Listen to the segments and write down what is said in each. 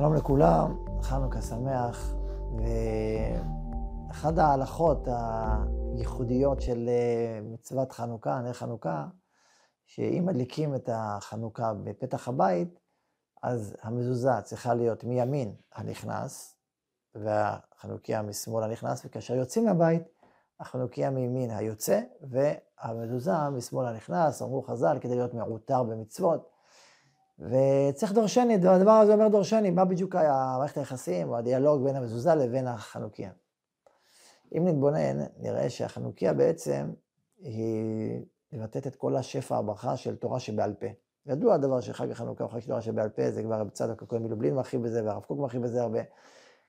שלום לכולם, חנוכה שמח, ואחת ההלכות הייחודיות של אה, מצוות חנוכה, נר חנוכה, שאם מדליקים את החנוכה בפתח הבית, אז המזוזה צריכה להיות מימין הנכנס, והחנוכיה משמאל הנכנס, וכאשר יוצאים מהבית, החנוכיה מימין היוצא, והמזוזה משמאל הנכנס, אמרו חז"ל, כדי להיות מעוטר במצוות. וצריך דורשני, הדבר הזה אומר דורשני, מה בדיוק מערכת היחסים או הדיאלוג בין המזוזה לבין החנוכיה. אם נתבונן, נראה שהחנוכיה בעצם היא מבטאת את כל השפע הברכה של תורה שבעל פה. ידוע הדבר שחג החנוכה הוא חג תורה שבעל פה, זה כבר רב צדוק הכהן מלובלין מרחיב בזה, והרב קוק מרחיב בזה הרבה.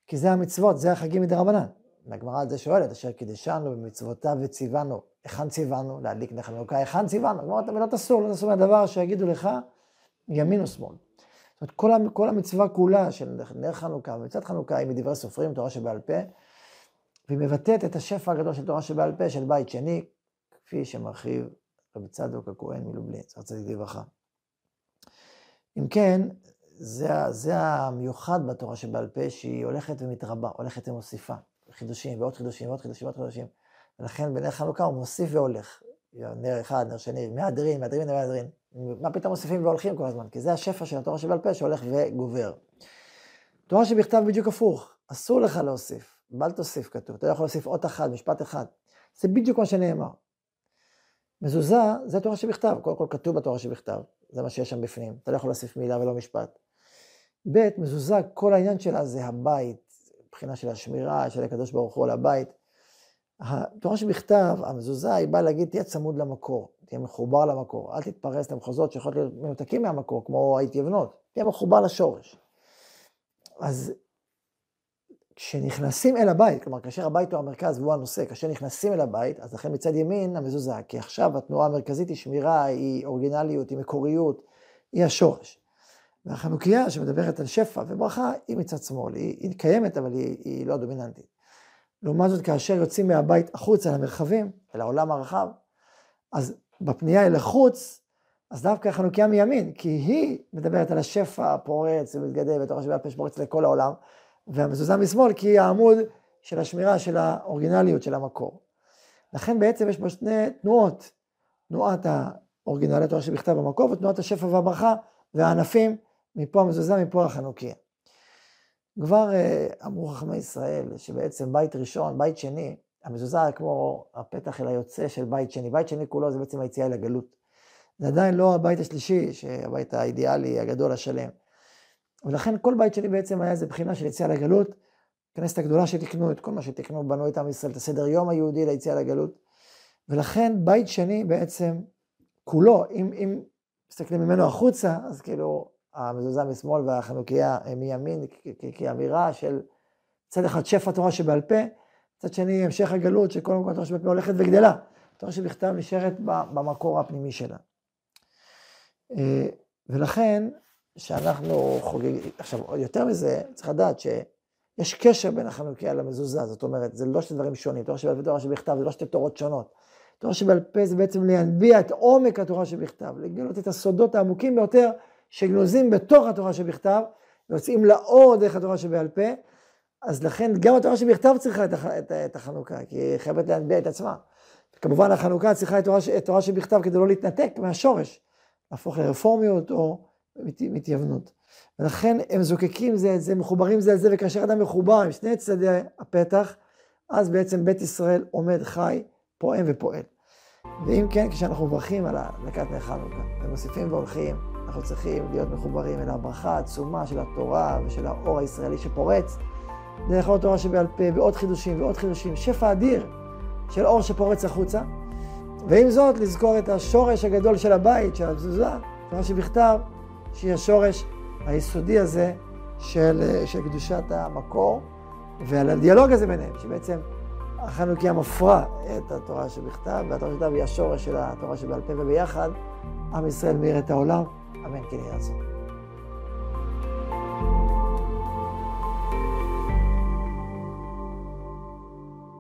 כי זה המצוות, זה החגים מדרבנן. והגמרא על זה שואלת, אשר קידשנו במצוותיו וציוונו, היכן ציוונו? להדליק נר חנוכה, היכן ציוונו? כלומר, המילות אסור, לא תעשו מהדבר שיגידו לך ימין או שמאל. זאת אומרת, כל, כל המצווה כולה של נר חנוכה ומצוות חנוכה היא מדברי סופרים, תורה שבעל פה, והיא מבטאת את השפע הגדול של תורה שבעל פה של בית שני, כפי שמרחיב רבי צדוק הכהן מלובלין, צריך צדיק לברכה. אם כן, זה, זה המיוחד בתורה שבעל פה, שהיא הולכת ומתרבה, הולכת ומוסיפה. חידושים ועוד חידושים ועוד חידושים ועוד חידושים. ולכן בנר חנוכה הוא מוסיף והולך. נר אחד, נר שני, מהדרין, מהדרין, מהדרין. מה פתאום מוסיפים והולכים כל הזמן? כי זה השפע של התורה שבעל פה שהולך וגובר. תורה שבכתב בדיוק הפוך, אסור לך להוסיף, בל תוסיף כתוב, אתה לא יכול להוסיף אות אחת, משפט אחד. זה בדיוק מה שנאמר. מזוזה זה תורה שבכתב, קודם כל כתוב בתורה שבכתב, זה מה שיש שם בפנים, אתה לא יכול להוסיף מילה ולא משפט. ב', מזוזה, כל העניין שלה זה הבית, מבחינה של השמירה, של הקדוש ברוך הוא על הבית. התורה שבכתב, המזוזה, היא באה להגיד, תהיה צמוד למקור, תהיה מחובר למקור, אל תתפרס למחוזות שיכולות להיות מנותקים מהמקור, כמו ההתייבנות, תהיה מחובר לשורש. אז כשנכנסים אל הבית, כלומר, כאשר הבית הוא המרכז והוא הנושא, כאשר נכנסים אל הבית, אז לכן מצד ימין המזוזה, כי עכשיו התנועה המרכזית היא שמירה, היא אורגינליות, היא מקוריות, היא השורש. והחנוכיה שמדברת על שפע וברכה, היא מצד שמאל, היא, היא קיימת, אבל היא, היא לא דומיננטית. לעומת זאת, כאשר יוצאים מהבית החוצה למרחבים, אל העולם הרחב, אז בפנייה אל החוץ, אז דווקא החנוכיה מימין, כי היא מדברת על השפע הפורץ ומתגדל בתוך השבעה פה שפורץ לכל העולם, והמזוזה משמאל כי היא העמוד של השמירה של האורגינליות של המקור. לכן בעצם יש פה שני תנועות, תנועת האורגינליות, התורה שבכתב במקור, ותנועת השפע והברכה והענפים, מפה המזוזה, מפה החנוכיה. כבר uh, אמרו חכמי ישראל שבעצם בית ראשון, בית שני, המזוזה כמו הפתח אל היוצא של בית שני. בית שני כולו זה בעצם היציאה אל הגלות. זה עדיין לא הבית השלישי, שהבית האידיאלי, הגדול, השלם. ולכן כל בית שני בעצם היה איזה בחינה של יציאה לגלות. הכנסת הגדולה שתיקנו, את כל מה שתיקנו, בנו את עם ישראל, את הסדר יום היהודי ליציאה לגלות. ולכן בית שני בעצם כולו, אם, אם מסתכלים ממנו החוצה, אז כאילו המזוזה משמאל והחנוכיה מימין, כאמירה של צד אחד שפע תורה שבעל פה, מצד שני המשך הגלות שכל מקום תורה שבעל פה הולכת וגדלה. תורה שבכתב נשארת במקור הפנימי שלה. אה, ולכן, שאנחנו חוגגים, עכשיו, יותר מזה, צריך לדעת שיש קשר בין החנוכיה למזוזה, זאת אומרת, זה לא שני דברים שונים, תורה שבעל פה ותורה שבכתב, זה לא שתי תורות שונות. תורה שבעל פה זה בעצם להנביע את עומק התורה שבכתב, לגלות את הסודות העמוקים ביותר שגנוזים בתוך התורה שבכתב, ויוצאים לאור דרך התורה שבעל פה, אז לכן גם התורה שבכתב צריכה את, הח, את, את החנוכה, כי היא חייבת להנביע את עצמה. כמובן החנוכה צריכה את תורה, תורה שבכתב כדי לא להתנתק מהשורש, להפוך לרפורמיות או מתייוונות. ולכן הם זוקקים זה את זה, מחוברים זה את זה, וכאשר אדם מחובר עם שני צדדי הפתח, אז בעצם בית ישראל עומד חי, פועם ופועל. ואם כן, כשאנחנו מברכים על הדלקת נר חנוכה, ומוסיפים והולכים, אנחנו צריכים להיות מחוברים אל הברכה העצומה של התורה ושל האור הישראלי שפורץ, דרך עוד תורה שבעל פה, ועוד חידושים ועוד חידושים, שפע אדיר של אור שפורץ החוצה. ועם זאת, לזכור את השורש הגדול של הבית, של התזוזה, תורה שבכתב, שהיא השורש היסודי הזה של, של קדושת המקור, ועל הדיאלוג הזה ביניהם, שבעצם החנוכיה מפרה את התורה שבכתב, והתורה שבכתב היא השורש של התורה שבעל פה, וביחד עם ישראל מאיר את העולם. אמן כן יהיה רצון.